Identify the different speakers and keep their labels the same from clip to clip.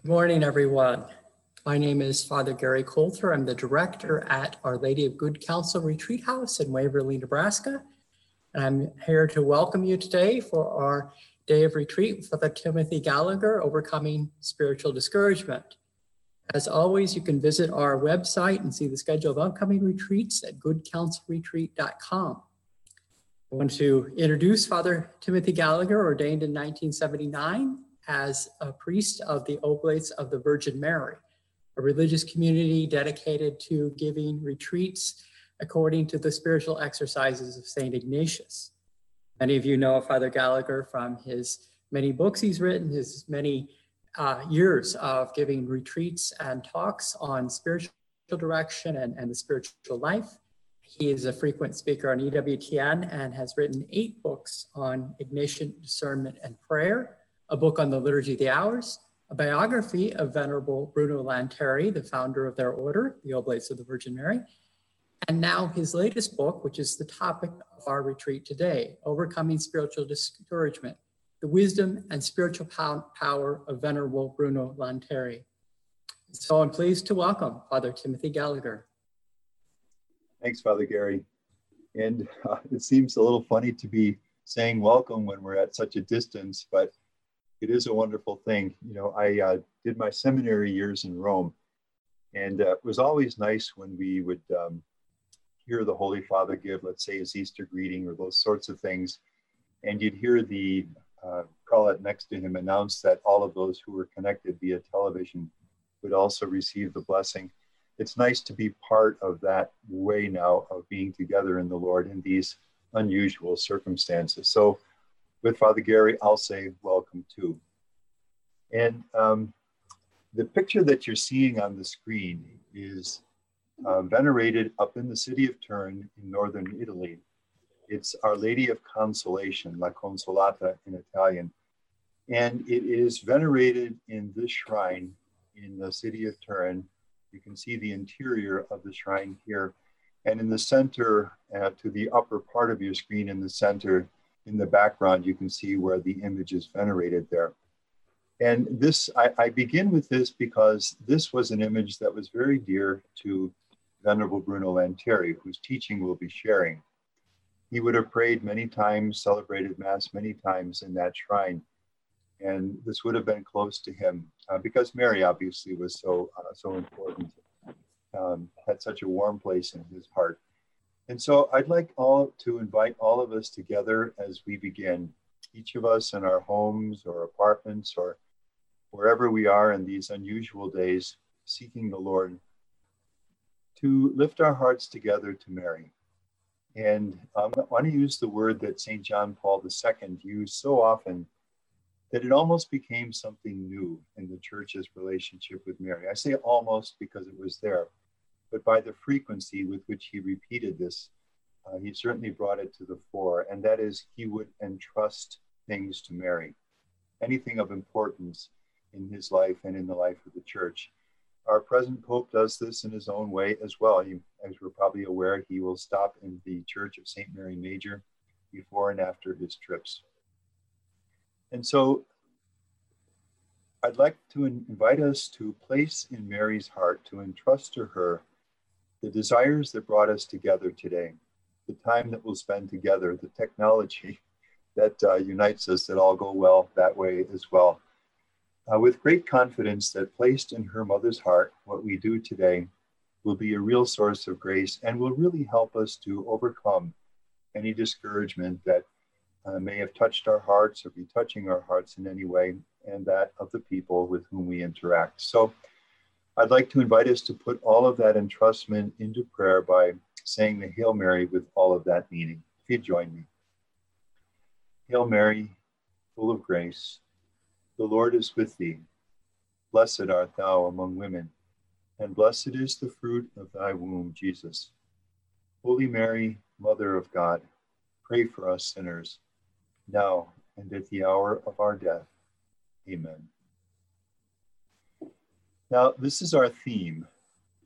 Speaker 1: Good morning, everyone. My name is Father Gary Coulter. I'm the director at Our Lady of Good Counsel Retreat House in Waverly, Nebraska. And I'm here to welcome you today for our day of retreat with Father Timothy Gallagher, Overcoming Spiritual Discouragement. As always, you can visit our website and see the schedule of upcoming retreats at goodcounselretreat.com. I want to introduce Father Timothy Gallagher, ordained in 1979 as a priest of the Oblates of the Virgin Mary, a religious community dedicated to giving retreats according to the spiritual exercises of St. Ignatius. Many of you know Father Gallagher from his many books he's written, his many uh, years of giving retreats and talks on spiritual direction and, and the spiritual life. He is a frequent speaker on EWTN and has written eight books on Ignatian discernment and prayer, a book on the Liturgy of the Hours, a biography of Venerable Bruno Lanteri, the founder of their order, the Oblates of the Virgin Mary, and now his latest book, which is the topic of our retreat today, Overcoming Spiritual Discouragement, the wisdom and spiritual power of Venerable Bruno Lanteri. So I'm pleased to welcome Father Timothy Gallagher.
Speaker 2: Thanks, Father Gary. And uh, it seems a little funny to be saying welcome when we're at such a distance, but it is a wonderful thing. You know, I uh, did my seminary years in Rome, and uh, it was always nice when we would um, hear the Holy Father give, let's say, his Easter greeting or those sorts of things, and you'd hear the uh, prelate next to him announce that all of those who were connected via television would also receive the blessing it's nice to be part of that way now of being together in the Lord in these unusual circumstances. So, with Father Gary, I'll say too. And um, the picture that you're seeing on the screen is uh, venerated up in the city of Turin in northern Italy. It's Our Lady of Consolation, La Consolata in Italian. And it is venerated in this shrine in the city of Turin you can see the interior of the shrine here. And in the center, uh, to the upper part of your screen in the center, in the background, you can see where the image is venerated there. And this, I, I begin with this because this was an image that was very dear to Venerable Bruno Lanteri, whose teaching we'll be sharing. He would have prayed many times, celebrated Mass many times in that shrine and this would have been close to him uh, because Mary obviously was so uh, so important, um, had such a warm place in his heart. And so I'd like all to invite all of us together as we begin, each of us in our homes or apartments or wherever we are in these unusual days, seeking the Lord, to lift our hearts together to Mary. And I want to use the word that St. John Paul II used so often that it almost became something new in the church's relationship with Mary. I say almost because it was there, but by the frequency with which he repeated this, uh, he certainly brought it to the fore, and that is he would entrust things to Mary, anything of importance in his life and in the life of the church. Our present Pope does this in his own way as well. He, as we're probably aware, he will stop in the Church of St. Mary Major before and after his trips. And so I'd like to invite us to place in Mary's heart, to entrust to her the desires that brought us together today, the time that we'll spend together, the technology that uh, unites us, that all go well that way as well. Uh, with great confidence that placed in her mother's heart, what we do today will be a real source of grace and will really help us to overcome any discouragement that uh, may have touched our hearts or be touching our hearts in any way, and that of the people with whom we interact. So I'd like to invite us to put all of that entrustment into prayer by saying the Hail Mary with all of that meaning. If you join me. Hail Mary, full of grace, the Lord is with thee. Blessed art thou among women, and blessed is the fruit of thy womb, Jesus. Holy Mary, Mother of God, pray for us sinners now and at the hour of our death. Amen. Now, this is our theme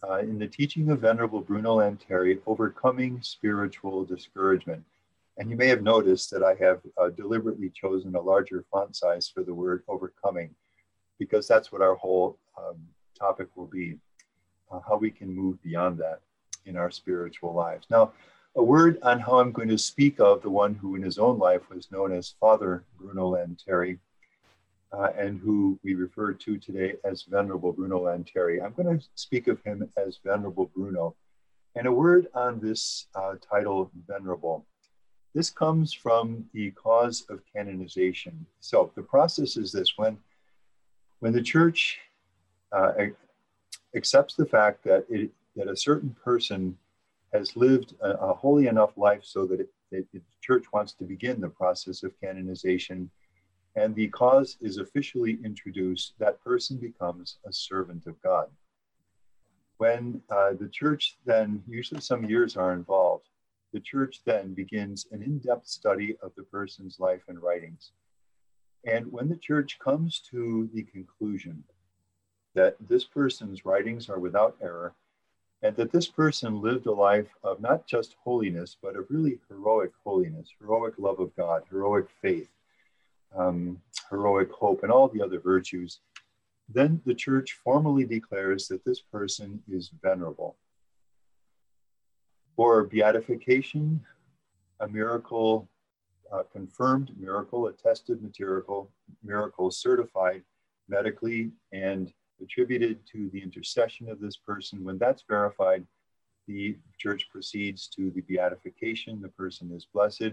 Speaker 2: uh, in the teaching of Venerable Bruno Lanteri, Overcoming Spiritual Discouragement. And you may have noticed that I have uh, deliberately chosen a larger font size for the word overcoming. because that's what our whole um, topic will be uh, how we can move beyond that in our spiritual lives. Now, a word on how I'm going to speak of the one who in his own life was known as Father Bruno Lanteri, uh, and who we refer to today as Venerable Bruno Lanteri. I'm going to speak of him as Venerable Bruno. And a word on this uh, title, Venerable. This comes from the cause of canonization. So the process is this when, when the church uh, accepts the fact that, it, that a certain person has lived a, a holy enough life so that it, it, the church wants to begin the process of canonization, and the cause is officially introduced, that person becomes a servant of God. When uh, the church then, usually some years are involved, the church then begins an in depth study of the person's life and writings. And when the church comes to the conclusion that this person's writings are without error, and that this person lived a life of not just holiness, but of really heroic holiness, heroic love of God, heroic faith, um, heroic hope, and all the other virtues, then the church formally declares that this person is venerable. For beatification, a miracle, uh, confirmed miracle, attested miracle, miracle certified medically and attributed to the intercession of this person. When that's verified, the church proceeds to the beatification, the person is blessed.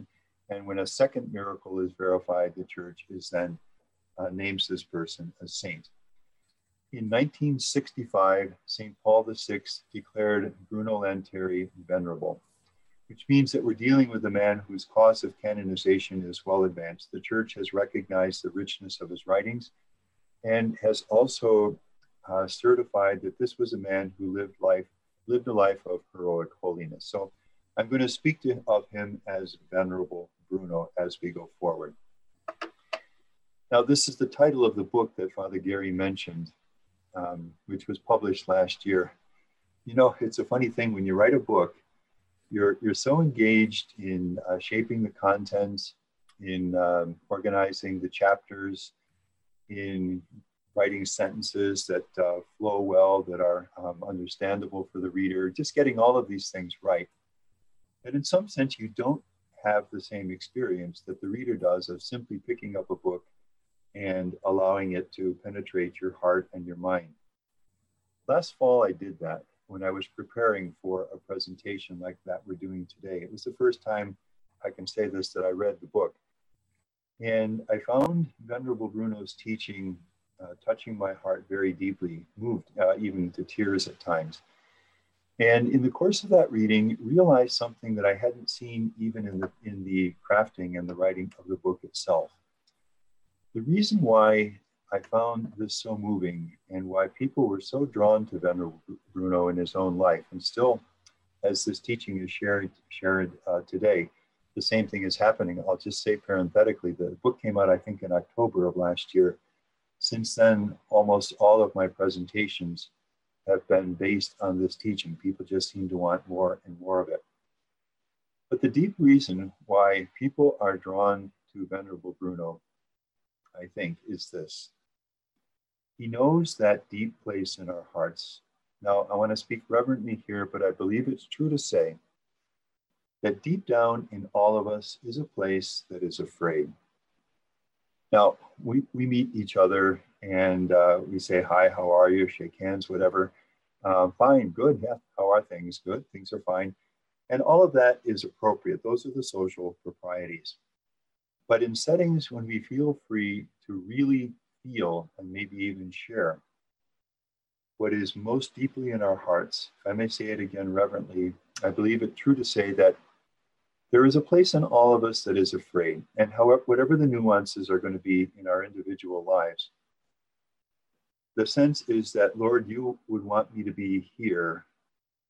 Speaker 2: And when a second miracle is verified, the church is then uh, names this person a saint. In 1965, St. Paul VI declared Bruno Lanteri venerable, which means that we're dealing with a man whose cause of canonization is well advanced. The church has recognized the richness of his writings and has also uh, certified that this was a man who lived life, lived a life of heroic holiness. So I'm going to speak to, of him as Venerable Bruno as we go forward. Now, this is the title of the book that Father Gary mentioned, um, which was published last year. You know, it's a funny thing when you write a book, you're, you're so engaged in uh, shaping the content, in um, organizing the chapters, in writing sentences that uh, flow well, that are um, understandable for the reader, just getting all of these things right. And in some sense, you don't have the same experience that the reader does of simply picking up a book and allowing it to penetrate your heart and your mind. Last fall, I did that when I was preparing for a presentation like that we're doing today. It was the first time I can say this that I read the book. And I found Venerable Bruno's teaching uh, touching my heart very deeply, moved uh, even to tears at times. And in the course of that reading, realized something that I hadn't seen even in the, in the crafting and the writing of the book itself. The reason why I found this so moving and why people were so drawn to Venerable Bruno in his own life, and still, as this teaching is shared, shared uh, today, the same thing is happening. I'll just say parenthetically, the book came out, I think, in October of last year. Since then, almost all of my presentations have been based on this teaching. People just seem to want more and more of it. But the deep reason why people are drawn to Venerable Bruno, I think, is this. He knows that deep place in our hearts. Now, I want to speak reverently here, but I believe it's true to say that deep down in all of us is a place that is afraid. Now, we, we meet each other and uh, we say, Hi, how are you? Shake hands, whatever. Uh, fine, good. Yeah, how are things? Good, things are fine. And all of that is appropriate. Those are the social proprieties. But in settings when we feel free to really feel and maybe even share what is most deeply in our hearts, if I may say it again reverently, I believe it true to say that there is a place in all of us that is afraid, and however, whatever the nuances are going to be in our individual lives, the sense is that, Lord, you would want me to be here,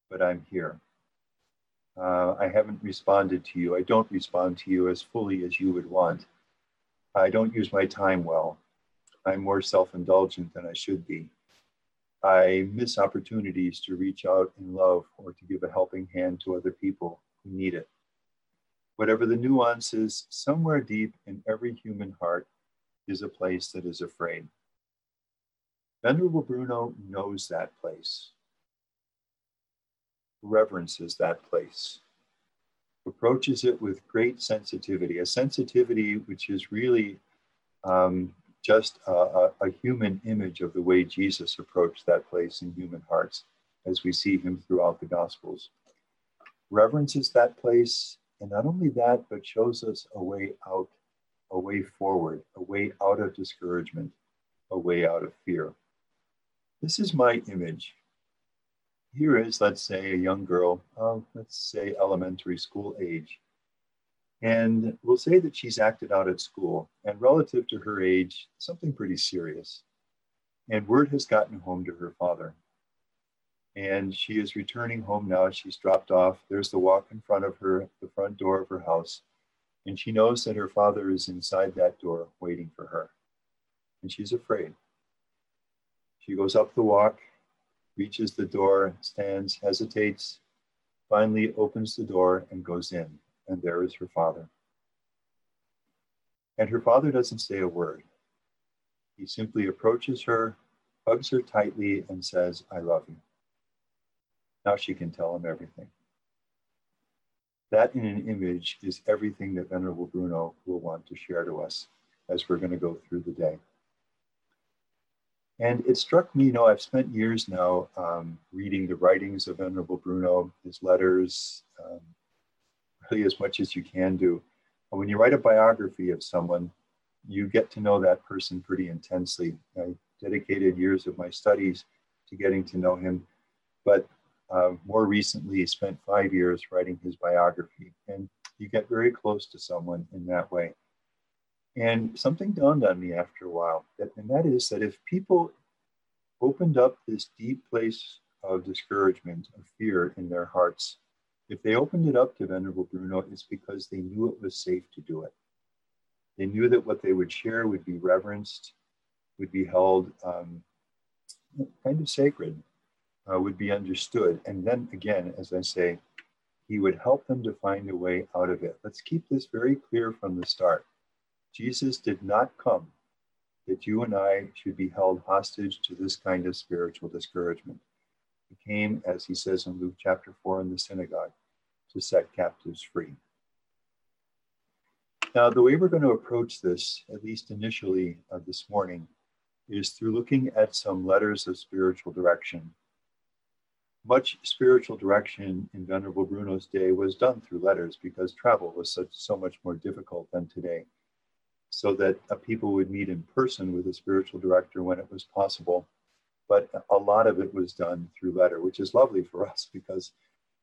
Speaker 2: but I'm here. Uh, I haven't responded to you. I don't respond to you as fully as you would want. I don't use my time well. I'm more self indulgent than I should be. I miss opportunities to reach out in love or to give a helping hand to other people who need it whatever the nuances, somewhere deep in every human heart is a place that is afraid. Venerable Bruno knows that place, reverences that place, approaches it with great sensitivity, a sensitivity which is really um, just a, a, a, human image of the way Jesus approached that place in human hearts as we see him throughout the Gospels. Reverences that place, and not only that, but shows us a way out, a way forward, a way out of discouragement, a way out of fear. This is my image. Here is, let's say, a young girl, uh, let's say elementary school age. And we'll say that she's acted out at school, and relative to her age, something pretty serious. And word has gotten home to her father. And she is returning home now. She's dropped off. There's the walk in front of her, the front door of her house. And she knows that her father is inside that door waiting for her. And she's afraid. She goes up the walk, reaches the door, stands, hesitates, finally opens the door and goes in. And there is her father. And her father doesn't say a word. He simply approaches her, hugs her tightly, and says, I love you. Now she can tell him everything. That in an image is everything that Venerable Bruno will want to share to us as we're going to go through the day. And it struck me, you know, I've spent years now um, reading the writings of Venerable Bruno, his letters, um, really as much as you can do. When you write a biography of someone, you get to know that person pretty intensely. I dedicated years of my studies to getting to know him, but uh, more recently spent five years writing his biography. And you get very close to someone in that way. And something dawned on me after a while, that, and that is that if people opened up this deep place of discouragement, of fear in their hearts, if they opened it up to Venerable Bruno, it's because they knew it was safe to do it. They knew that what they would share would be reverenced, would be held um, kind of sacred, uh, would be understood. And then again, as I say, he would help them to find a way out of it. Let's keep this very clear from the start. Jesus did not come that you and I should be held hostage to this kind of spiritual discouragement. He came, as he says in Luke chapter 4 in the synagogue, to set captives free. Now, the way we're going to approach this, at least initially uh, this morning, is through looking at some letters of spiritual direction. Much spiritual direction in Venerable Bruno's day was done through letters because travel was such, so much more difficult than today so that uh, people would meet in person with a spiritual director when it was possible. But a lot of it was done through letter, which is lovely for us because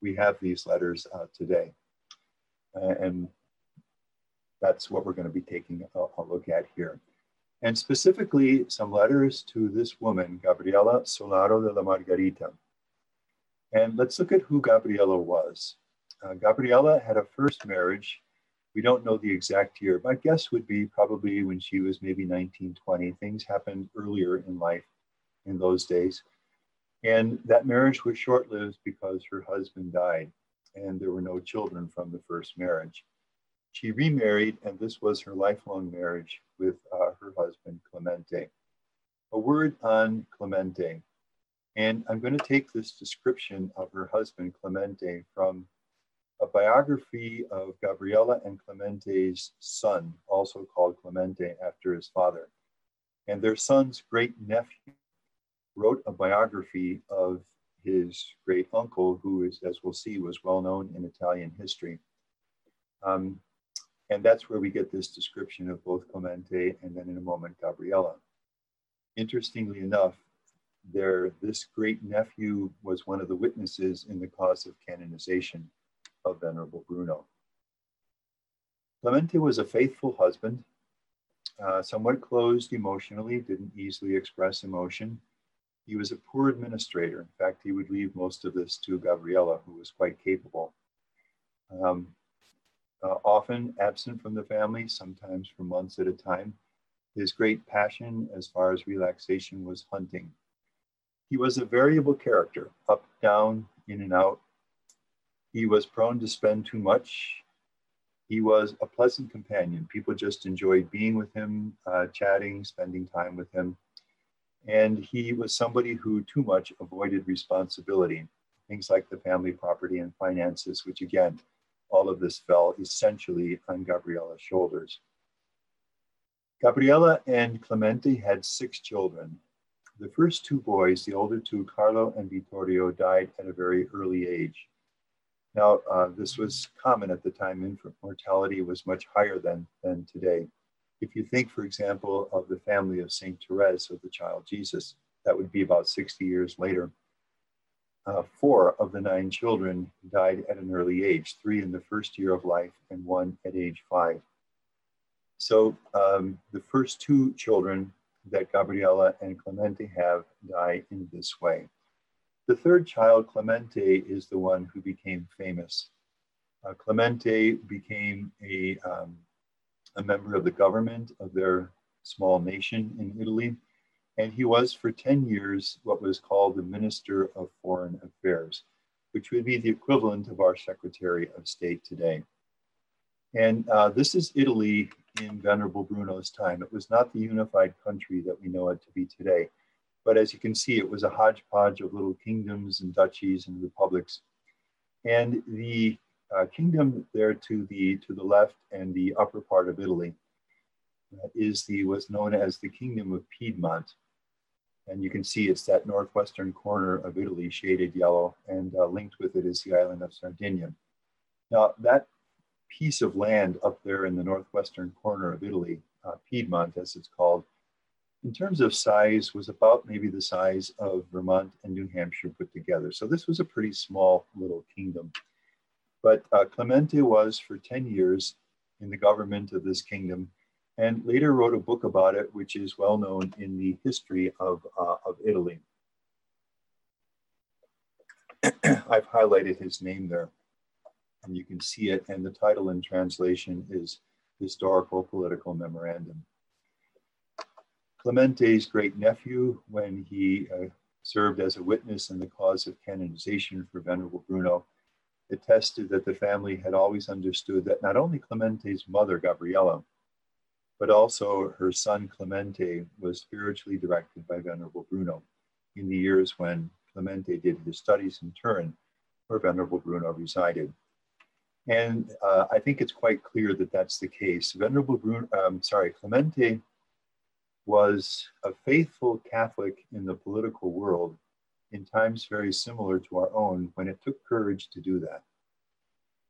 Speaker 2: we have these letters uh, today. Uh, and that's what we're going to be taking a, a, look at here. And specifically, some letters to this woman, Gabriela Solaro della Margarita. And let's look at who Gabriella was. Uh, Gabriela had a first marriage we don't know the exact year. My guess would be probably when she was maybe 19, 20. Things happened earlier in life in those days. And that marriage was short lived because her husband died and there were no children from the first marriage. She remarried, and this was her lifelong marriage with uh, her husband, Clemente. A word on Clemente. And I'm going to take this description of her husband, Clemente, from a biography of Gabriela and Clemente's son, also called Clemente after his father. And their son's great nephew wrote a biography of his great uncle, who is, as we'll see, was well known in Italian history. Um, and that's where we get this description of both Clemente and then in a moment Gabriela. Interestingly enough, there, this great nephew was one of the witnesses in the cause of canonization of Venerable Bruno. Clemente was a faithful husband, uh, somewhat closed emotionally, didn't easily express emotion. He was a poor administrator. In fact, he would leave most of this to Gabriella, who was quite capable. Um, uh, often absent from the family, sometimes for months at a time. His great passion as far as relaxation was hunting. He was a variable character, up, down, in and out, he was prone to spend too much. He was a pleasant companion. People just enjoyed being with him, uh, chatting, spending time with him. And he was somebody who too much avoided responsibility, things like the family property and finances, which again, all of this fell essentially on Gabriella's shoulders. Gabriella and Clemente had six children. The first two boys, the older two, Carlo and Vittorio, died at a very early age. Now, uh, this was common at the time. Infant mortality was much higher than, than today. If you think, for example, of the family of St. Therese of the child Jesus, that would be about 60 years later. Uh, four of the nine children died at an early age, three in the first year of life and one at age five. So um, the first two children that Gabriella and Clemente have die in this way. The third child, Clemente, is the one who became famous. Uh, Clemente became a, um, a member of the government of their small nation in Italy, and he was for 10 years what was called the Minister of Foreign Affairs, which would be the equivalent of our Secretary of State today. And uh, this is Italy in Venerable Bruno's time. It was not the unified country that we know it to be today. But as you can see, it was a hodgepodge of little kingdoms and duchies and republics. And the uh, kingdom there to the, to the left and the upper part of Italy uh, is the, was known as the Kingdom of Piedmont. And you can see it's that northwestern corner of Italy, shaded yellow, and uh, linked with it is the island of Sardinia. Now, that piece of land up there in the northwestern corner of Italy, uh, Piedmont as it's called, in terms of size was about maybe the size of Vermont and New Hampshire put together. So this was a pretty small little kingdom. But uh, Clemente was for 10 years in the government of this kingdom and later wrote a book about it, which is well known in the history of, uh, of Italy. I've highlighted his name there and you can see it. And the title in translation is Historical Political Memorandum. Clemente's great nephew, when he uh, served as a witness in the cause of canonization for Venerable Bruno, attested that the family had always understood that not only Clemente's mother, Gabriella, but also her son Clemente was spiritually directed by Venerable Bruno in the years when Clemente did his studies in Turin, where Venerable Bruno resided. And uh, I think it's quite clear that that's the case. Venerable Bruno, um, sorry, Clemente was a faithful Catholic in the political world in times very similar to our own when it took courage to do that.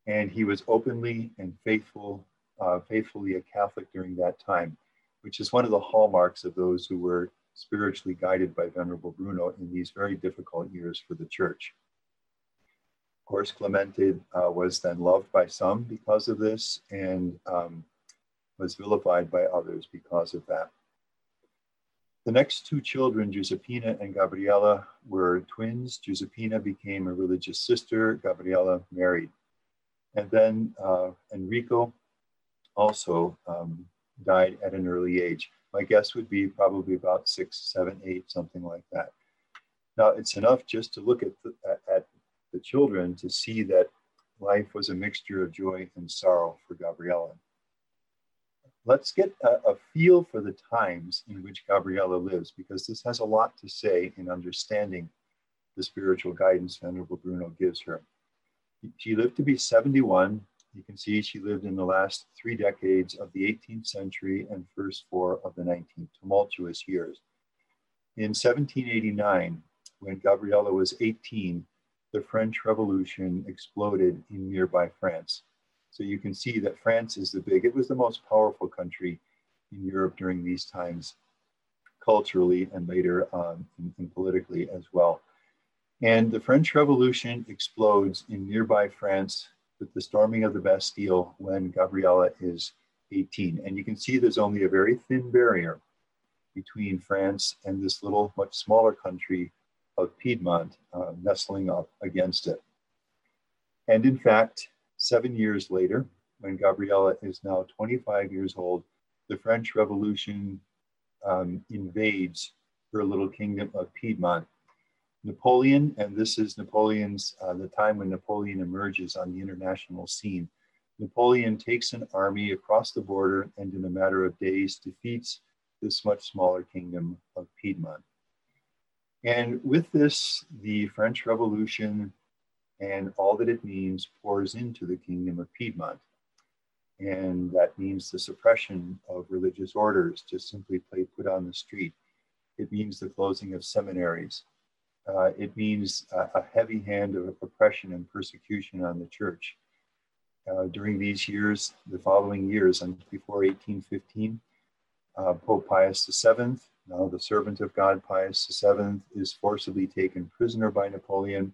Speaker 2: And he was openly and faithful, uh, faithfully a Catholic during that time, which is one of the hallmarks of those who were spiritually guided by Venerable Bruno in these very difficult years for the church course, Clemente uh, was then loved by some because of this and um, was vilified by others because of that. The next two children, Giuseppina and Gabriella, were twins. Giuseppina became a religious sister, Gabriella married. And then uh, Enrico also um, died at an early age. My guess would be probably about six, seven, eight, something like that. Now, it's enough just to look at, the, the children to see that life was a mixture of joy and sorrow for Gabriella. Let's get a, a, feel for the times in which Gabriella lives, because this has a lot to say in understanding the spiritual guidance Venerable Bruno gives her. She lived to be 71. You can see she lived in the last three decades of the 18th century and first four of the 19th, tumultuous years. In 1789, when Gabriella was 18, the French Revolution exploded in nearby France. So you can see that France is the big, it was the most powerful country in Europe during these times, culturally and later um, and, and politically as well. And the French Revolution explodes in nearby France with the storming of the Bastille when Gabriella is 18. And you can see there's only a very thin barrier between France and this little, much smaller country of Piedmont uh, nestling up against it. And in fact, seven years later, when Gabriella is now 25 years old, the French Revolution um, invades her little kingdom of Piedmont. Napoleon, and this is Napoleon's, uh, the time when Napoleon emerges on the international scene. Napoleon takes an army across the border and in a matter of days defeats this much smaller kingdom of Piedmont. And with this, the French Revolution and all that it means pours into the Kingdom of Piedmont. And that means the suppression of religious orders, just simply play put on the street. It means the closing of seminaries. Uh, it means a, a, heavy hand of oppression and persecution on the church. Uh, during these years, the following years, and before 1815, uh, Pope Pius VII, now the servant of God, Pius VII, is forcibly taken prisoner by Napoleon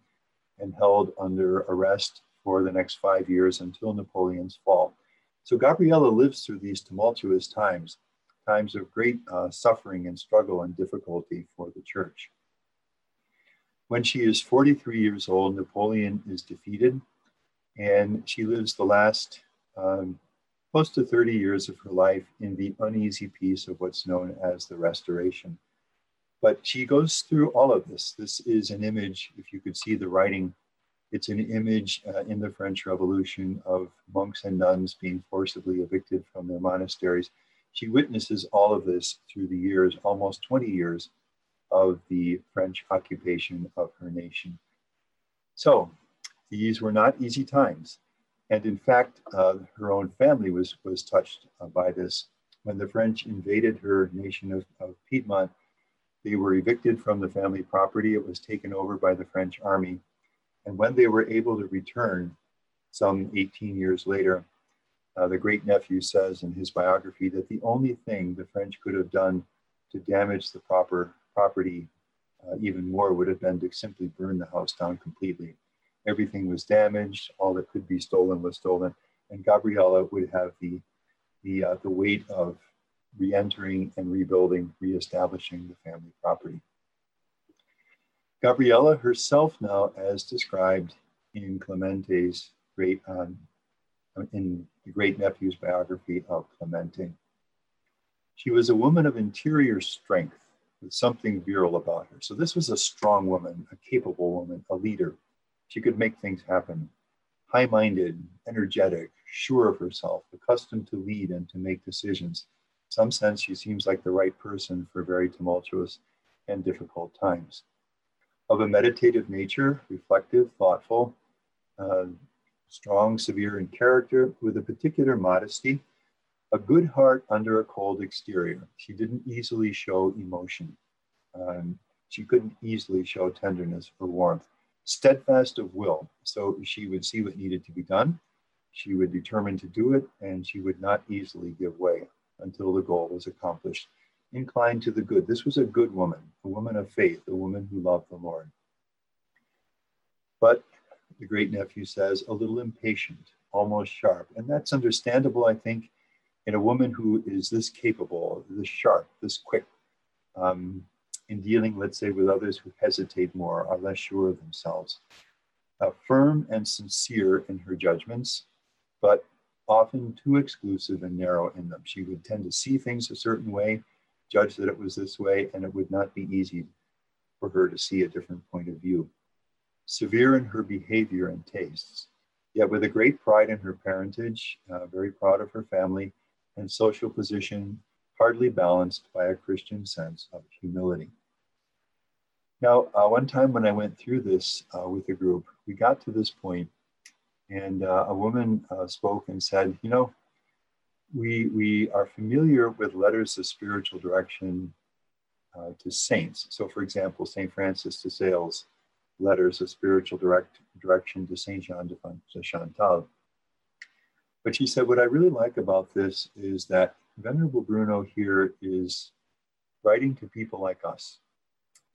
Speaker 2: and held under arrest for the next five years until Napoleon's fall. So Gabriella lives through these tumultuous times, times of great uh, suffering and struggle and difficulty for the church. When she is 43 years old, Napoleon is defeated, and she lives the last um, close to 30 years of her life in the uneasy peace of what's known as the Restoration. But she goes through all of this. This is an image, if you could see the writing, it's an image uh, in the French Revolution of monks and nuns being forcibly evicted from their monasteries. She witnesses all of this through the years, almost 20 years of the French occupation of her nation. So these were not easy times. And in fact, uh, her own family was, was touched uh, by this. When the French invaded her nation of, of Piedmont, they were evicted from the family property. It was taken over by the French army. And when they were able to return, some 18 years later, uh, the great nephew says in his biography that the only thing the French could have done to damage the proper property uh, even more would have been to simply burn the house down completely. Everything was damaged, all that could be stolen was stolen, and Gabriella would have the, the, uh, the weight of re-entering and rebuilding, re-establishing the family property. Gabriella herself now, as described in Clemente's great, um, in the great nephew's biography of Clemente. She was a woman of interior strength with something virile about her. So this was a strong woman, a capable woman, a leader. She could make things happen. High-minded, energetic, sure of herself, accustomed to lead and to make decisions. In some sense, she seems like the right person for very tumultuous and difficult times of a meditative nature, reflective, thoughtful, uh, strong, severe in character, with a particular modesty, a good heart under a cold exterior. She didn't easily show emotion. Um, she couldn't easily show tenderness or warmth. Steadfast of will, so she would see what needed to be done. She would determine to do it, and she would not easily give way until the goal was accomplished inclined to the good. This was a good woman, a woman of faith, a woman who loved the Lord. But the great nephew says, a little impatient, almost sharp. And that's understandable, I think, in a woman who is this capable, this sharp, this quick, um, in dealing, let's say, with others who hesitate more, are less sure of themselves. Uh, firm and sincere in her judgments, but often too exclusive and narrow in them. She would tend to see things a certain way judge that it was this way, and it would not be easy for her to see a different point of view. Severe in her behavior and tastes, yet with a great pride in her parentage, uh, very proud of her family and social position, hardly balanced by a Christian sense of humility. Now, uh, one time when I went through this uh, with a group, we got to this point, and uh, a woman uh, spoke and said, You know, we, we are familiar with letters of spiritual direction uh, to saints. So, for example, St. Francis de Sales, letters of spiritual direct, direction to. Jean de, de Chantal. But she said, What I really like about this is that Venerable Bruno here is writing to people like us.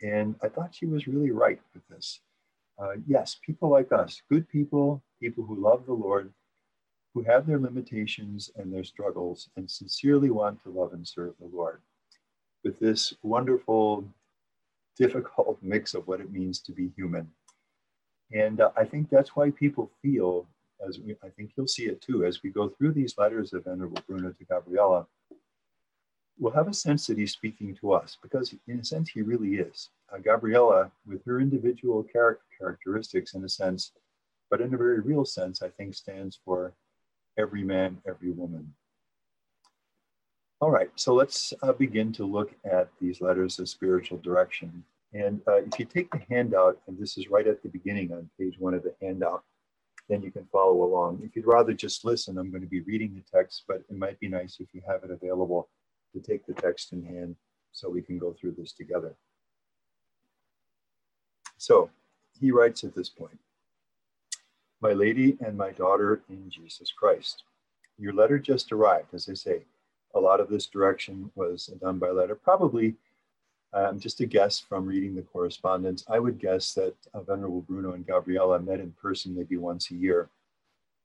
Speaker 2: And I thought she was really right with this. Uh, yes, people like us, good people, people who love the Lord, who have their limitations and their struggles and sincerely want to love and serve the Lord. With this wonderful, difficult mix of what it means to be human. And uh, I think that's why people feel, as we, I think you'll see it too, as we go through these letters of Venerable Bruno to Gabriella, we'll have a sense that he's speaking to us because, in a sense, he really is. Uh, Gabriella, with her individual char- characteristics, in a sense, but in a very real sense, I think stands for every man, every woman. All right, so let's uh, begin to look at these letters of spiritual direction And uh, if you take the handout, and this is right at the beginning on page one of the handout, then you can follow along. If you'd rather just listen, I'm going to be reading the text, but it might be nice if you have it available to take the text in hand so we can go through this together. So he writes at this point My lady and my daughter in Jesus Christ, your letter just arrived. As I say, a lot of this direction was done by letter, probably um, just a guess from reading the correspondence, I would guess that uh, Venerable Bruno and Gabriella met in person maybe once a year.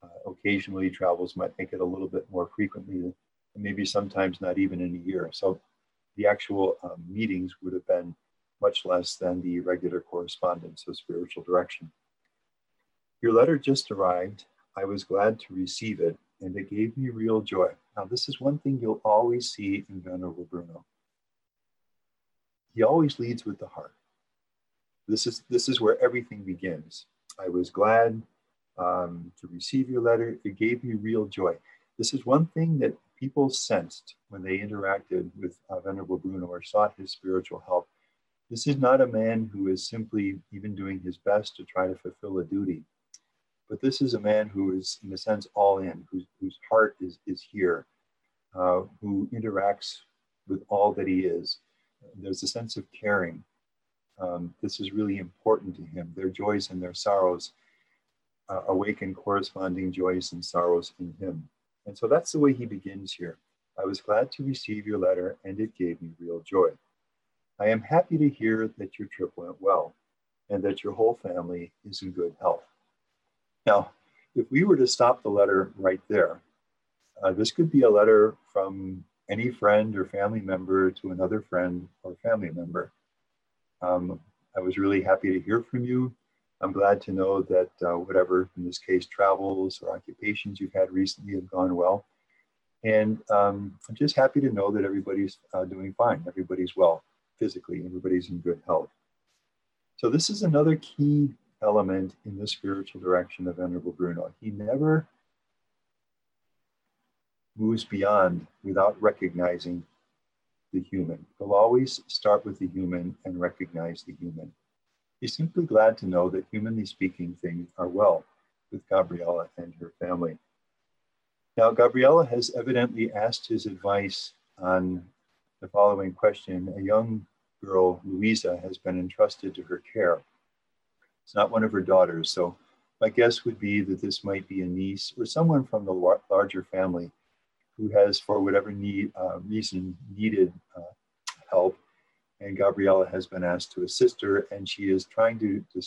Speaker 2: Uh, occasionally, travels might make it a little bit more frequently, maybe sometimes not even in a year. So the actual um, meetings would have been much less than the regular correspondence of spiritual direction. Your letter just arrived. I was glad to receive it, and it gave me real joy. Now, this is one thing you'll always see in Venerable Bruno he always leads with the heart. This is, this is where everything begins. I was glad um, to receive your letter. It gave me real joy. This is one thing that people sensed when they interacted with uh, Venerable Bruno or sought his spiritual help. This is not a man who is simply even doing his best to try to fulfill a duty, but this is a man who is, in a sense, all in, whose, whose heart is, is here, uh, who interacts with all that he is. There's a sense of caring. Um, this is really important to him. Their joys and their sorrows uh, awaken corresponding joys and sorrows in him. And so that's the way he begins here. I was glad to receive your letter, and it gave me real joy. I am happy to hear that your trip went well and that your whole family is in good health. Now, if we were to stop the letter right there, uh, this could be a letter from any friend or family member to another friend or family member. Um, I was really happy to hear from you. I'm glad to know that uh, whatever, in this case, travels or occupations you've had recently have gone well. And um, I'm just happy to know that everybody's uh, doing fine. Everybody's well physically, everybody's in good health. So, this is another key element in the spiritual direction of Venerable Bruno. He never moves beyond without recognizing the human. He'll always start with the human and recognize the human. He's simply glad to know that humanly speaking things are well with Gabriella and her family. Now, Gabriella has evidently asked his advice on the following question. A young girl, Louisa, has been entrusted to her care. It's not one of her daughters, so my guess would be that this might be a niece or someone from the larger family who has, for whatever need, uh, reason, needed uh, help. And Gabriella has been asked to assist her, and she is trying to, to,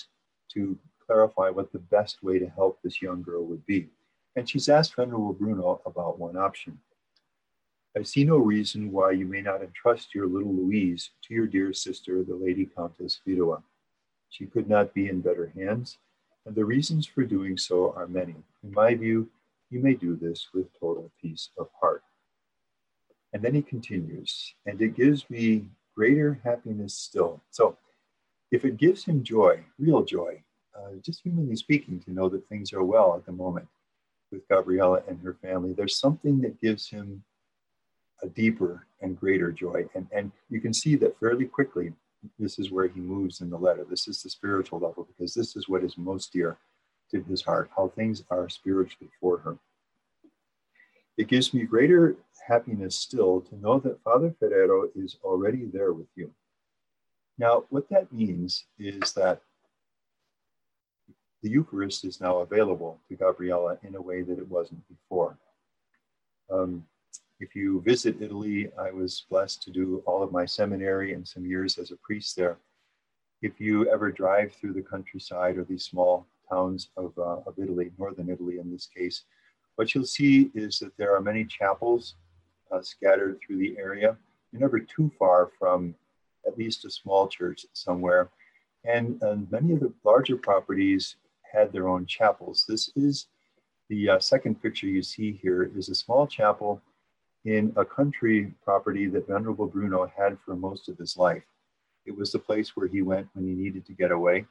Speaker 2: to clarify what the best way to help this young girl would be. And she's asked Venerable Bruno about one option. I see no reason why you may not entrust your little Louise to your dear sister, the Lady Countess Vidua. She could not be in better hands, and the reasons for doing so are many. In my view, you may do this with total peace of heart. And then he continues, and it gives me greater happiness still. So if it gives him joy, real joy, uh, just humanly speaking, to know that things are well at the moment with Gabriella and her family, there's something that gives him a deeper and greater joy. And, and you can see that fairly quickly, this is where he moves in the letter. This is the spiritual level, because this is what is most dear to his heart, how things are spiritually for her. It gives me greater happiness still to know that Father Ferrero is already there with you. Now, what that means is that the Eucharist is now available to Gabriella in a way that it wasn't before. Um, if you visit Italy, I was blessed to do all of my seminary and some years as a priest there. If you ever drive through the countryside or these small towns of, uh, of Italy, northern Italy in this case, what you'll see is that there are many chapels uh, scattered through the area. You're never too far from at least a small church somewhere. And, and many of the larger properties had their own chapels. This is the uh, second picture you see here is a small chapel in a country property that Venerable Bruno had for most of his life. It was the place where he went when he needed to get away.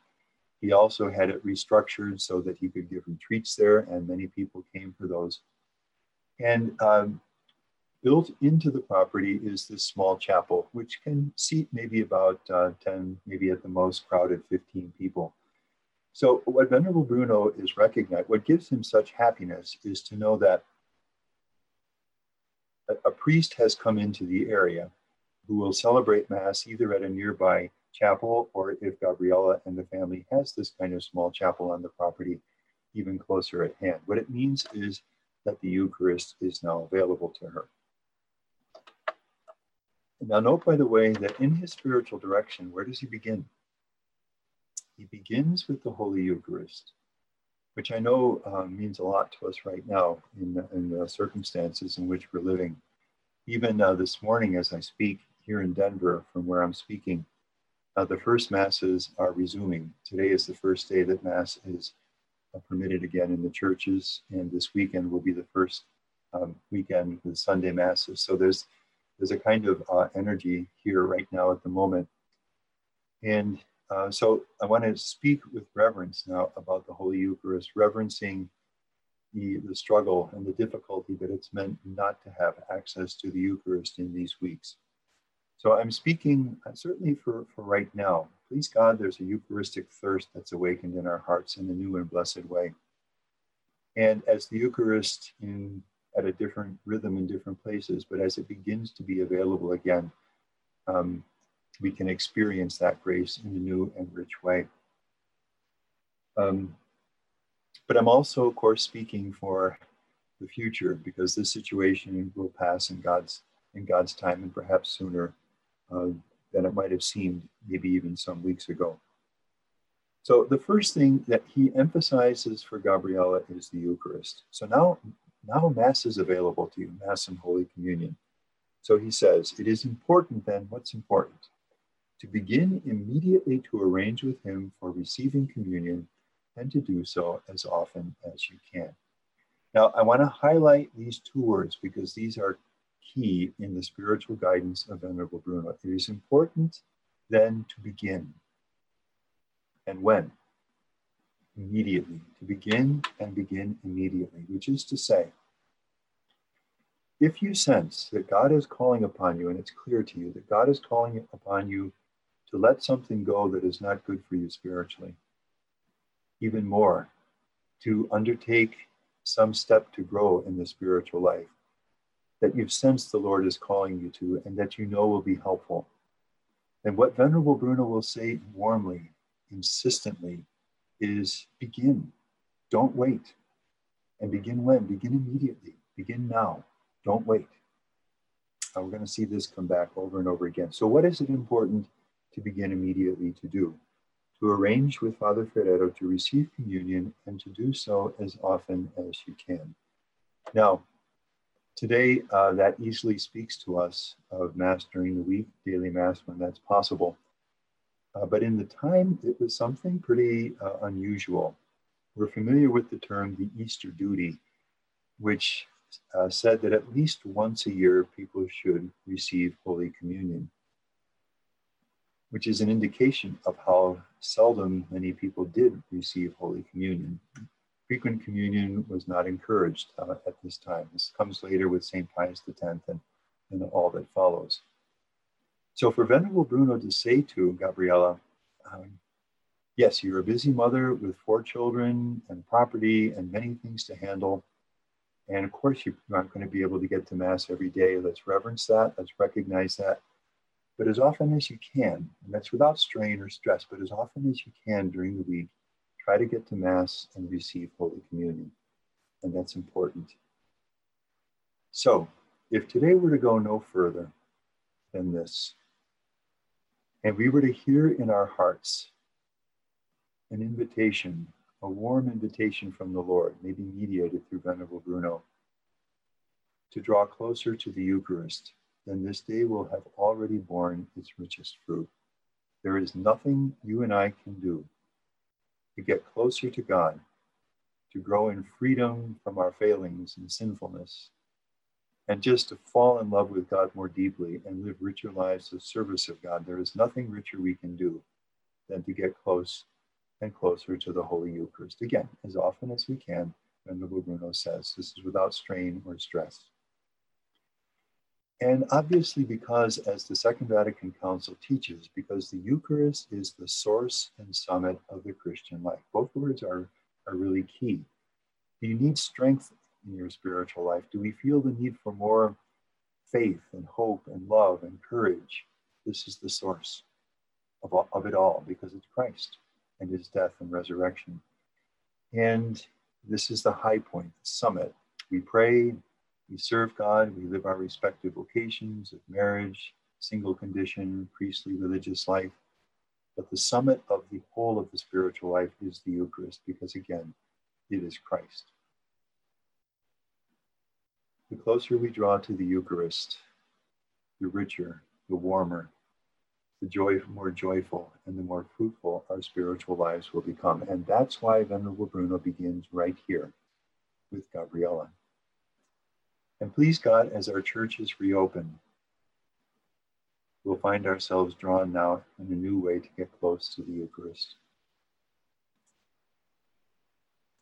Speaker 2: He also had it restructured so that he could give retreats there, and many people came for those. And um, built into the property is this small chapel, which can seat maybe about uh, 10, maybe at the most crowded 15 people. So, what Venerable Bruno is recognized, what gives him such happiness is to know that a, a priest has come into the area who will celebrate Mass either at a nearby chapel or if Gabriela and the family has this kind of small chapel on the property, even closer at hand. What it means is that the Eucharist is now available to her. Now, note by the way that in his spiritual direction, where does he begin? He begins with the Holy Eucharist, which I know uh, means a lot to us right now in, in the circumstances in which we're living. Even uh, this morning, as I speak here in Denver, from where I'm speaking, uh, the first Masses are resuming. Today is the first day that Mass is uh, permitted again in the churches, and this weekend will be the first um, weekend with Sunday Masses. So there's there's a kind of uh, energy here right now at the moment. And uh, so I want to speak with reverence now about the Holy Eucharist, reverencing the, the struggle and the difficulty that it's meant not to have access to the Eucharist in these weeks. So I'm speaking uh, certainly for, for right now. Please God, there's a Eucharistic thirst that's awakened in our hearts in a new and blessed way. And as the Eucharist in at a different rhythm in different places, but as it begins to be available again, um, we can experience that grace in a new and rich way. Um, but I'm also, of course, speaking for the future because this situation will pass in God's in God's time and perhaps sooner uh, than it might have seemed, maybe even some weeks ago. So the first thing that he emphasizes for Gabriela is the Eucharist. So now now Mass is available to you, Mass and Holy Communion. So he says, it is important then, what's important? To begin immediately to arrange with him for receiving communion and to do so as often as you can. Now, I want to highlight these two words because these are key in the spiritual guidance of Venerable Bruno. It is important then to begin. And when? immediately, to begin and begin immediately, which is to say, if you sense that God is calling upon you and it's clear to you that God is calling upon you to let something go that is not good for you spiritually, even more, to undertake some step to grow in the spiritual life that you've sensed the Lord is calling you to and that you know will be helpful. And what Venerable Bruno will say warmly, insistently, is begin. Don't wait. And begin when? Begin immediately. Begin now. Don't wait. Uh, we're going to see this come back over and over again. So, what is it important to begin immediately to do? To arrange with Father Ferrero to receive communion and to do so as often as you can. Now, today uh, that easily speaks to us of Mass during the week, daily Mass when that's possible. Uh, but in the time, it was something pretty uh, unusual. We're familiar with the term the Easter duty, which uh, said that at least once a year people should receive Holy Communion, which is an indication of how seldom many people did receive Holy Communion. Frequent communion was not encouraged uh, at this time. This comes later with St. Pius X and, and all that follows. So for Venerable Bruno to say to Gabriela, um, yes, you're a busy mother with four children and property and many things to handle. And of course, you aren't going to be able to get to Mass every day. Let's reverence that. Let's recognize that. But as often as you can, and that's without strain or stress, but as often as you can during the week, try to get to Mass and receive Holy Communion. And that's important. So, if today were to go no further than this, and we were to hear in our hearts an invitation, a warm invitation from the Lord, maybe mediated through Venerable Bruno, to draw closer to the Eucharist, then this day will have already borne its richest fruit. There is nothing you and I can do to get closer to God, to grow in freedom from our failings and sinfulness, and just to fall in love with God more deeply and live richer lives of service of God. There is nothing richer we can do than to get close and closer to the Holy Eucharist. Again, as often as we can, Venerable Bruno says, this is without strain or stress. And obviously, because as the Second Vatican Council teaches, because the Eucharist is the source and summit of the Christian life. Both words are, are really key. Do you need strength in your spiritual life? Do we feel the need for more faith and hope and love and courage? This is the source of, of it all because it's Christ and his death and resurrection. And this is the high point, the summit. We pray, we serve God, we live our respective vocations of marriage, single condition, priestly religious life. But the summit of the whole of the spiritual life is the Eucharist because, again, it is Christ. The closer we draw to the Eucharist, the richer, the warmer, the joy, more joyful and the more fruitful our spiritual lives will become. And that's why Venerable Bruno begins right here with Gabriela. And please God, as our churches reopen, we'll find ourselves drawn now in a new way to get close to the Eucharist.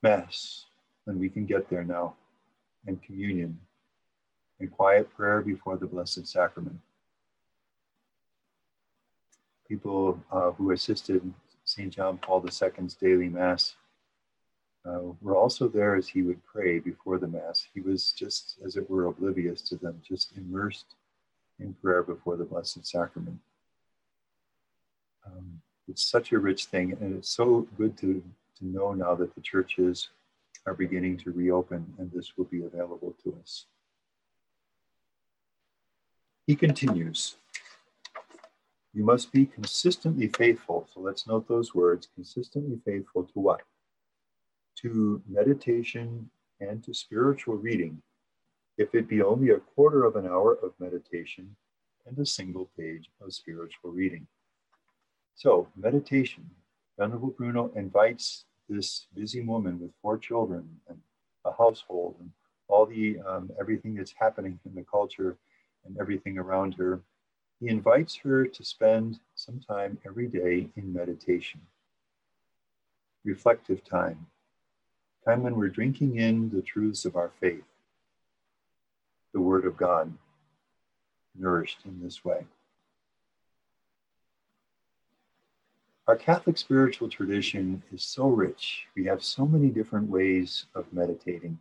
Speaker 2: Mass, when we can get there now, and communion, and quiet prayer before the Blessed Sacrament people uh, who assisted St. John Paul II's daily Mass uh, were also there as he would pray before the Mass. He was just, as it were, oblivious to them, just immersed in prayer before the Blessed Sacrament. Um, it's such a rich thing, and it's so good to, to know now that the churches are beginning to reopen and this will be available to us. He continues. You must be consistently faithful. So let's note those words consistently faithful to what? To meditation and to spiritual reading, if it be only a quarter of an hour of meditation and a single page of spiritual reading. So, meditation. Venerable Bruno invites this busy woman with four children and a household and all the um, everything that's happening in the culture and everything around her he invites her to spend some time every day in meditation, reflective time, time when we're drinking in the truths of our faith, the Word of God, nourished in this way. Our Catholic spiritual tradition is so rich. We have so many different ways of meditating.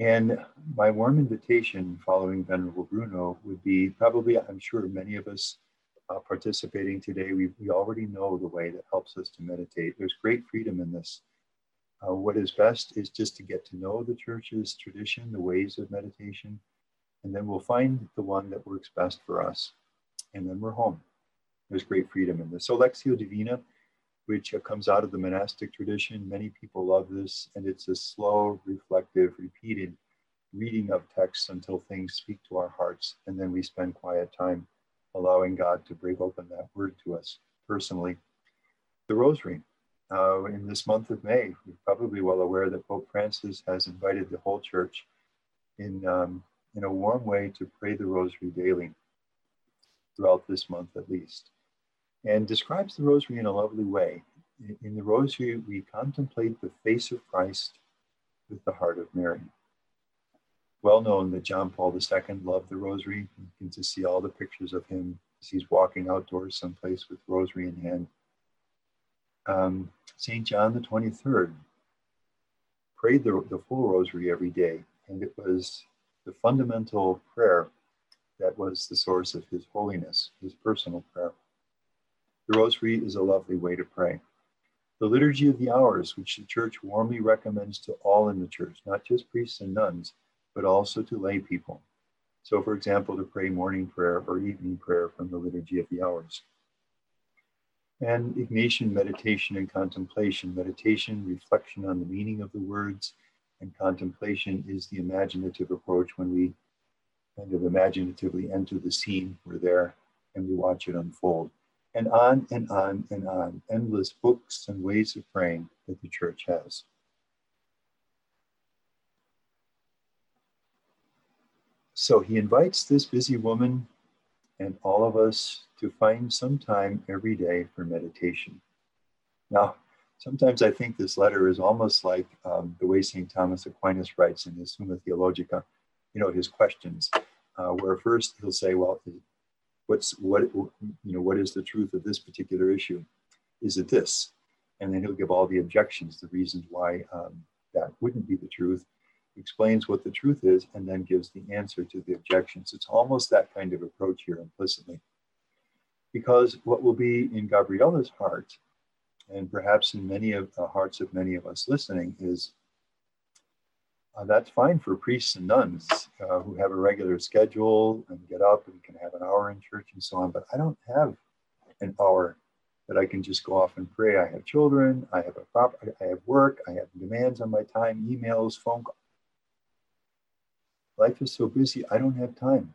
Speaker 2: And my warm invitation following Venerable Bruno would be probably, I'm sure many of us uh, participating today, we, we already know the way that helps us to meditate. There's great freedom in this. Uh, what is best is just to get to know the church's tradition, the ways of meditation, and then we'll find the one that works best for us. And then we're home. There's great freedom in this. So, Lectio Divina which comes out of the monastic tradition. Many people love this, and it's a slow, reflective, repeated reading of texts until things speak to our hearts, and then we spend quiet time allowing God to break open that word to us personally. The Rosary. Uh, in this month of May, you're probably well aware that Pope Francis has invited the whole church in, um, in a warm way to pray the Rosary daily throughout this month at least and describes the rosary in a lovely way. In the rosary, we contemplate the face of Christ with the heart of Mary. Well known that John Paul II loved the rosary. You can just see all the pictures of him as he's walking outdoors someplace with rosary in hand. Um, St. John the 23rd prayed the, the full rosary every day, and it was the fundamental prayer that was the source of his holiness, his personal prayer. The Rosary is a lovely way to pray. The Liturgy of the Hours, which the Church warmly recommends to all in the Church, not just priests and nuns, but also to lay people. So, for example, to pray morning prayer or evening prayer from the Liturgy of the Hours. And Ignatian meditation and contemplation. Meditation, reflection on the meaning of the words, and contemplation is the imaginative approach when we kind of imaginatively enter the scene. We're there and we watch it unfold and on and on and on, endless books and ways of praying that the church has. So he invites this busy woman and all of us to find some time every day for meditation. Now, sometimes I think this letter is almost like um, the way St. Thomas Aquinas writes in his Summa Theologica, you know, his questions. uh, where first he'll say, well, what's what you know what is the truth of this particular issue? Is it this? And then he'll give all the objections, the reasons why um, that wouldn't be the truth, explains what the truth is, and then gives the answer to the objections. It's almost that kind of approach here implicitly. Because what will be in Gabriela's heart, and perhaps in many of the hearts of many of us listening, is uh, that's fine for priests and nuns uh, who have a regular schedule and get up and can have an hour in church and so on. But I don't have an hour that I can just go off and pray. I have children, I have a prop, I have work, I have demands on my time, emails, phone calls. Life is so busy, I don't have time.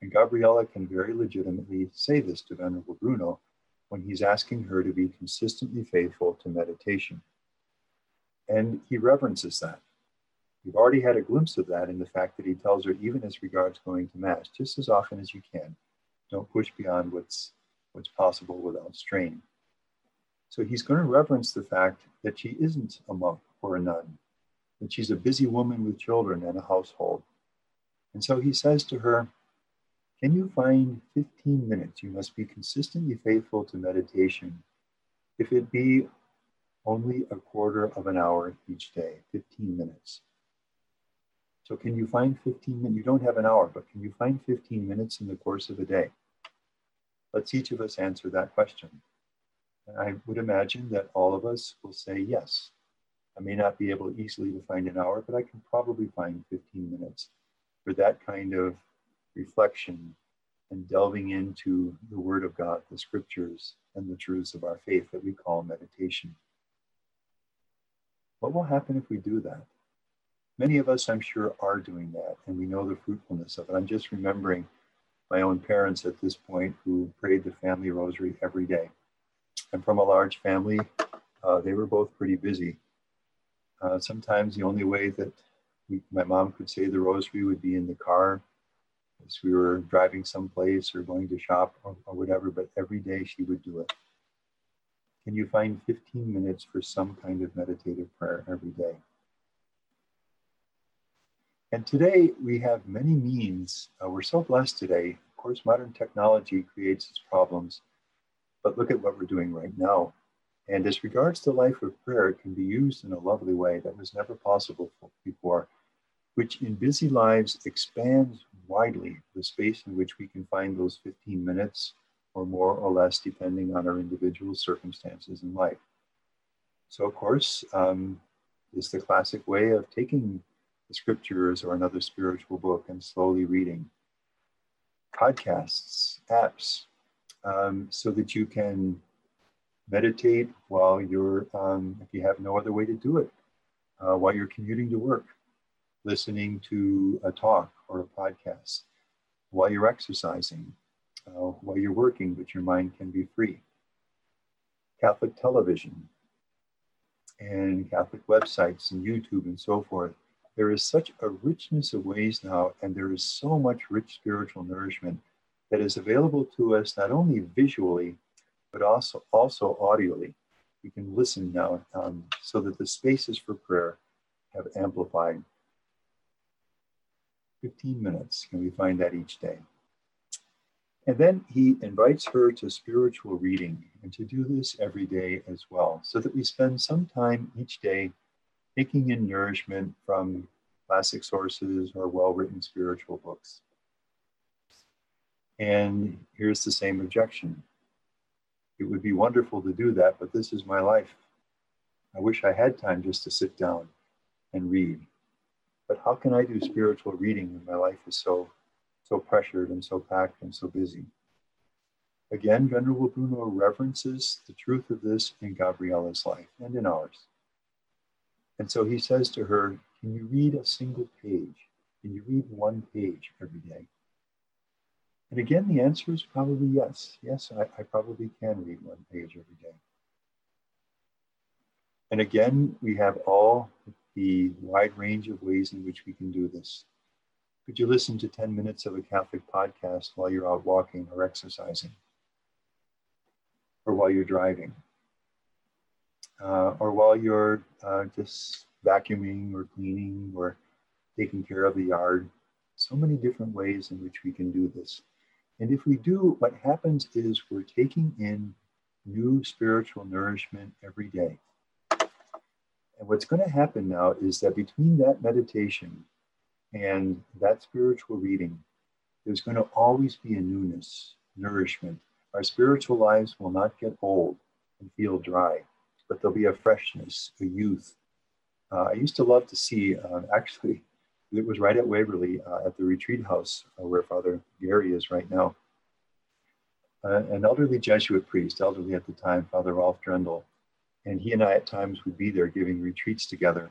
Speaker 2: And Gabriela can very legitimately say this to Venerable Bruno when he's asking her to be consistently faithful to meditation. And he reverences that. You've already had a glimpse of that in the fact that he tells her, even as regards going to Mass, just as often as you can, don't push beyond what's, what's possible without strain. So he's going to reverence the fact that she isn't a monk or a nun, that she's a busy woman with children and a household. And so he says to her, Can you find 15 minutes? You must be consistently faithful to meditation. If it be only a quarter of an hour each day, 15 minutes. So can you find 15 minutes? You don't have an hour, but can you find 15 minutes in the course of a day? Let's each of us answer that question. And I would imagine that all of us will say yes. I may not be able easily to find an hour, but I can probably find 15 minutes for that kind of reflection and delving into the Word of God, the scriptures, and the truths of our faith that we call meditation. What will happen if we do that? Many of us, I'm sure, are doing that, and we know the fruitfulness of it. I'm just remembering my own parents at this point who prayed the family rosary every day. I'm from a large family. Uh, they were both pretty busy. Uh, sometimes the only way that we, my mom could say the rosary would be in the car as we were driving someplace or going to shop or, or whatever, but every day she would do it. Can you find 15 minutes for some kind of meditative prayer every day? And today we have many means. Uh, we're so blessed today. Of course, modern technology creates its problems, but look at what we're doing right now. And as regards the life of prayer, it can be used in a lovely way that was never possible before, which in busy lives expands widely the space in which we can find those 15 minutes or more or less, depending on our individual circumstances in life. So, of course, um, is the classic way of taking the scriptures or another spiritual book and slowly reading. Podcasts, apps, um, so that you can meditate while you're, um, if you have no other way to do it, uh, while you're commuting to work, listening to a talk or a podcast, while you're exercising, uh, while you're working, but your mind can be free. Catholic television and Catholic websites and YouTube and so forth there is such a richness of ways now, and there is so much rich spiritual nourishment that is available to us not only visually, but also also audially. We can listen now um, so that the spaces for prayer have amplified. 15 minutes, can we find that each day? And then he invites her to spiritual reading and to do this every day as well, so that we spend some time each day taking in nourishment from classic sources or well written spiritual books. And here's the same objection it would be wonderful to do that, but this is my life. I wish I had time just to sit down and read. But how can I do spiritual reading when my life is so so pressured and so packed and so busy? Again, Venerable Bruno reverences the truth of this in Gabriela's life and in ours. And so he says to her, Can you read a single page? Can you read one page every day? And again, the answer is probably yes. Yes, I, I probably can read one page every day. And again, we have all the wide range of ways in which we can do this. Could you listen to 10 minutes of a Catholic podcast while you're out walking or exercising? Or while you're driving? uh, or while you're uh, just vacuuming or cleaning or taking care of the yard, so so many different ways in which we can do this. And if we do, what happens is we're taking in new spiritual nourishment every day. And what's going to happen now is that between that meditation and that spiritual reading, there's going to always be a newness, nourishment. Our spiritual lives will not get old and feel dry, but there'll be a freshness, a youth. Uh, I used to love to see, uh, actually, it was right at Waverly uh, at the retreat house uh, where Father Gary is right now. Uh, an elderly Jesuit priest, elderly at the time, Father Rolf Drendel, and he and I at times would be there giving retreats together.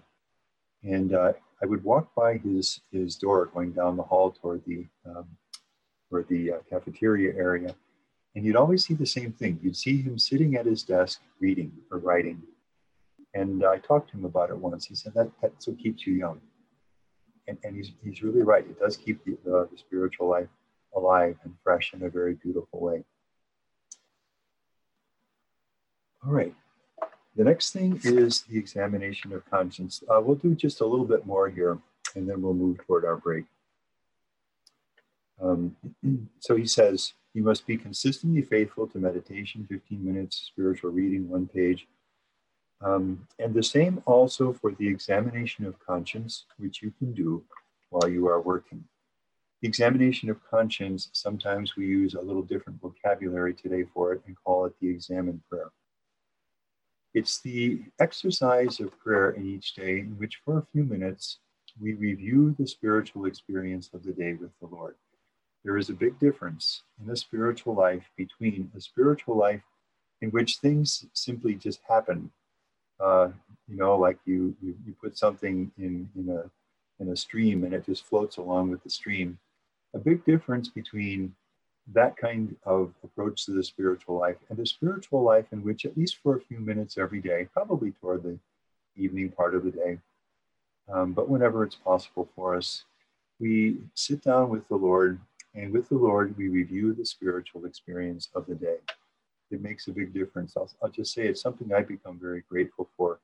Speaker 2: And uh, I would walk by his his door going down the hall toward the um, toward the uh, cafeteria area, and you'd always see the same thing. You'd see him sitting at his desk reading or writing. And I talked to him about it once. He said that that's what keeps you young. And, and he's, he's really right. It does keep the, the, the spiritual life alive and fresh in a very beautiful way. All right. The next thing is the examination of conscience. Uh, we'll do just a little bit more here, and then we'll move toward our break. Um, so he says, you must be consistently faithful to meditation, 15 minutes, spiritual reading, one page. Um, and the same also for the examination of conscience, which you can do while you are working. The examination of conscience, sometimes we use a little different vocabulary today for it and call it the examen prayer. It's the exercise of prayer in each day in which, for a few minutes, we review the spiritual experience of the day with the Lord. There is a big difference in a spiritual life between a spiritual life in which things simply just happen. Uh, you know, like you, you, you put something in, in, a, in a stream and it just floats along with the stream. A big difference between that kind of approach to the spiritual life and a spiritual life in which, at least for a few minutes every day, probably toward the evening part of the day, um, but whenever it's possible for us, we sit down with the Lord, and with the Lord, we review the spiritual experience of the day. It makes a big difference. I'll, I'll just say it's something I've become very grateful for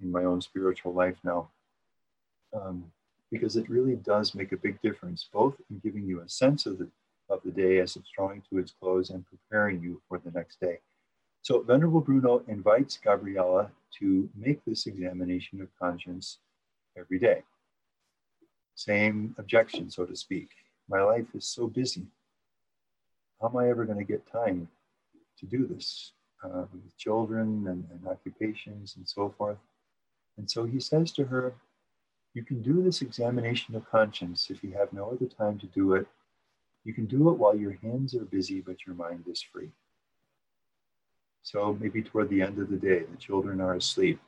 Speaker 2: in my own spiritual life now. Um, because it really does make a big difference, both in giving you a sense of the of the day as it's drawing to its close and preparing you for the next day. So Venerable Bruno invites Gabriela to make this examination of conscience every day. Same objection, so to speak. My life is so busy. How am I ever going to get time to do this uh, with children and, and occupations and so forth? And so he says to her, You can do this examination of conscience if you have no other time to do it you can do it while your hands are busy, but your mind is free. So maybe toward the end of the day, the children are asleep.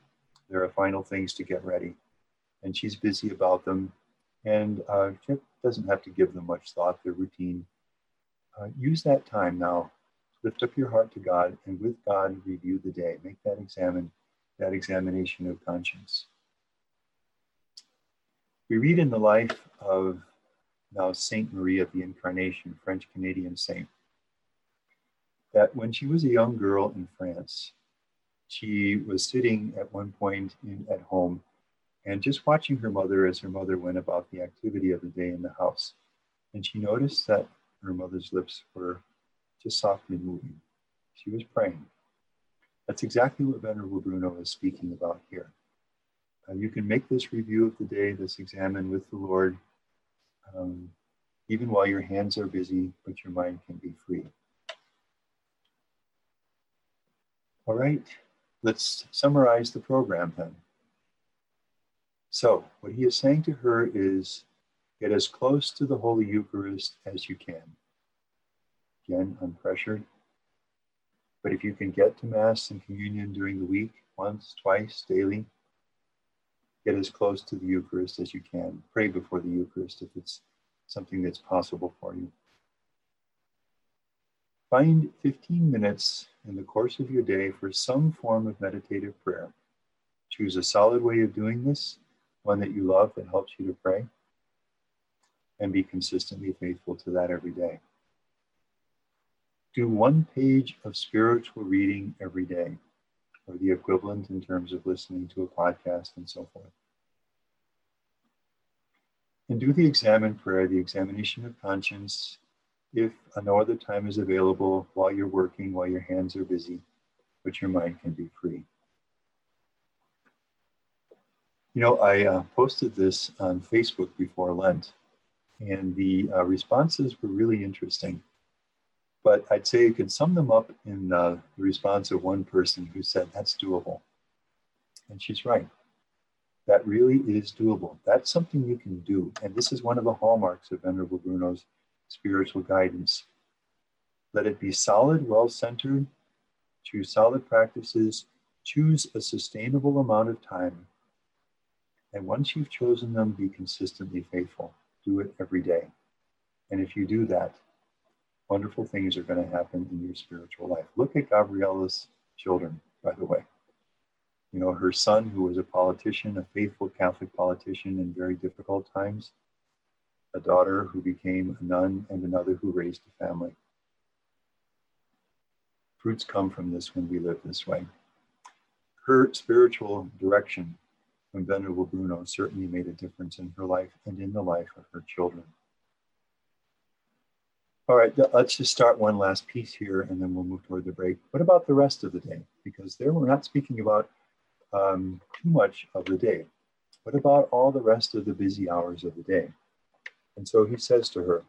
Speaker 2: There are final things to get ready, and she's busy about them. And uh, doesn't have to give them much thought, they're routine. Uh, use that time now. Lift up your heart to God, and with God, review the day. Make that examine, that examination of conscience. We read in the life of now Saint Marie of the Incarnation, French Canadian saint, that when she was a young girl in France, she was sitting at one point in, at home and just watching her mother as her mother went about the activity of the day in the house. And she noticed that her mother's lips were just softly moving. She was praying. That's exactly what Venerable Bruno is speaking about here. Uh, you can make this review of the day, this examen with the Lord um, even while your hands are busy, but your mind can be free. All right, let's summarize the program then. So, what he is saying to her is get as close to the Holy Eucharist as you can. Again, unpressured. But if you can get to Mass and communion during the week, once, twice, daily, get as close to the Eucharist as you can. Pray before the Eucharist if it's something that's possible for you. Find 15 minutes in the course of your day for some form of meditative prayer. Choose a solid way of doing this, one that you love that helps you to pray, and be consistently faithful to that every day. Do one page of spiritual reading every day or the equivalent in terms of listening to a podcast and so forth. And do the examen prayer, the examination of conscience, if no other time is available while you're working, while your hands are busy, but your mind can be free. You know, I uh, posted this on Facebook before Lent, and the uh, responses were really interesting. But I'd say you could sum them up in uh, the response of one person who said, That's doable. And she's right. That really is doable. That's something you can do. And this is one of the hallmarks of Venerable Bruno's spiritual guidance. Let it be solid, well centered, choose solid practices, choose a sustainable amount of time. And once you've chosen them, be consistently faithful. Do it every day. And if you do that, wonderful things are going to happen in your spiritual life. Look at Gabriela's children, by the way. You know, her son, who was a politician, a faithful Catholic politician in very difficult times, a daughter who became a nun, and another who raised a family. Fruits come from this when we live this way. Her spiritual direction from Venerable Bruno certainly made a difference in her life and in the life of her children. All right, let's just start one last piece here and then we'll move toward the break. What about the rest of the day? Because there we're not speaking about um, too much of the day. What about all the rest of the busy hours of the day? And so he says to her,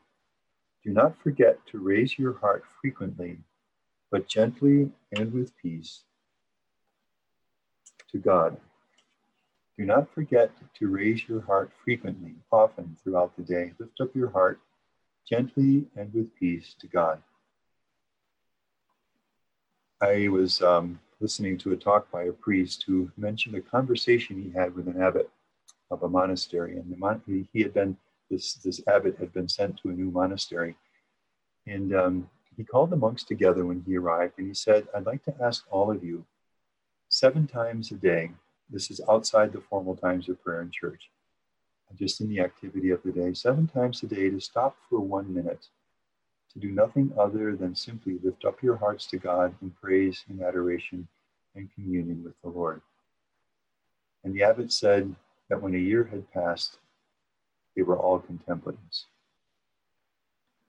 Speaker 2: Do not forget to raise your heart frequently, but gently and with peace to God. Do not forget to raise your heart frequently, often throughout the day. Lift up your heart gently and with peace to God. I was um, listening to a talk by a priest who mentioned a conversation he had with an abbot of a monastery, and the mon- he had been this, this abbot had been sent to a new monastery. And um, he called the monks together when he arrived and he said, I'd like to ask all of you seven times a day, this is outside the formal times of prayer in church, just in the activity of the day, seven times a day to stop for one minute, to do nothing other than simply lift up your hearts to God in praise and adoration and communion with the Lord. And the abbot said that when a year had passed, they were all contemplatives.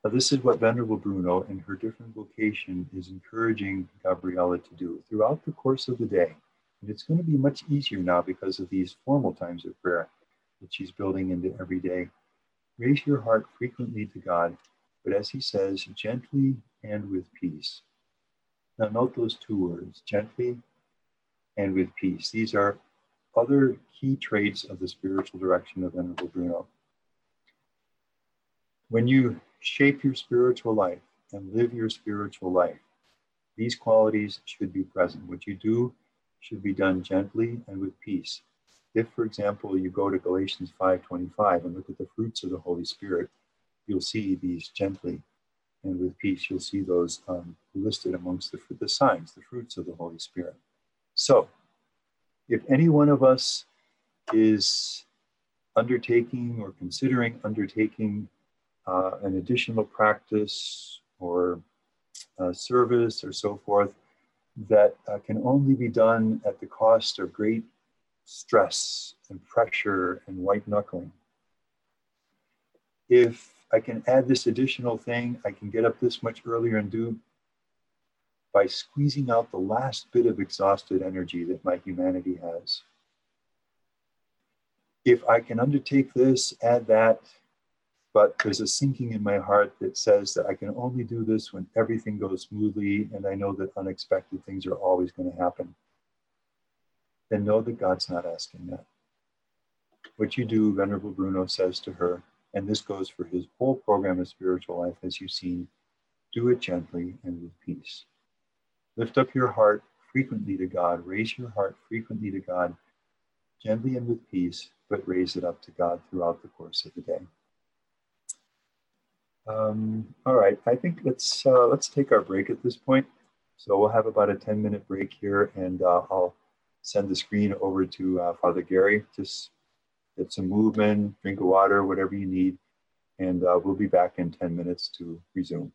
Speaker 2: Now, this is what Venerable Bruno, in her different vocation, is encouraging Gabriela to do throughout the course of the day. And it's going to be much easier now because of these formal times of prayer that she's building into every day. Raise your heart frequently to God, but as he says, gently and with peace. Now, note those two words gently and with peace. These are other key traits of the spiritual direction of Venerable Bruno. When you shape your spiritual life and live your spiritual life, these qualities should be present. What you do should be done gently and with peace. If, for example, you go to Galatians 5:25 and look at the fruits of the Holy Spirit, you'll see these gently and with peace. You'll see those um, listed amongst the, the signs, the fruits of the Holy Spirit. So, if any one of us is undertaking or considering undertaking uh, an additional practice or service or so forth that uh, can only be done at the cost of great stress and pressure and white knuckling. If I can add this additional thing, I can get up this much earlier and do by squeezing out the last bit of exhausted energy that my humanity has. If I can undertake this, add that, but there's a sinking in my heart that says that I can only do this when everything goes smoothly and I know that unexpected things are always going to happen. Then know that God's not asking that. What you do, Venerable Bruno says to her, and this goes for his whole program of spiritual life, as you've seen, do it gently and with peace. Lift up your heart frequently to God, raise your heart frequently to God, gently and with peace, but raise it up to God throughout the course of the day. Um, all right, I think let's uh, let's take our break at this point. So we'll have about a 10 minute break here and uh, I'll send the screen over to uh, Father Gary. Just get some movement, drink of water, whatever you need. And uh, we'll be back in 10 minutes to resume.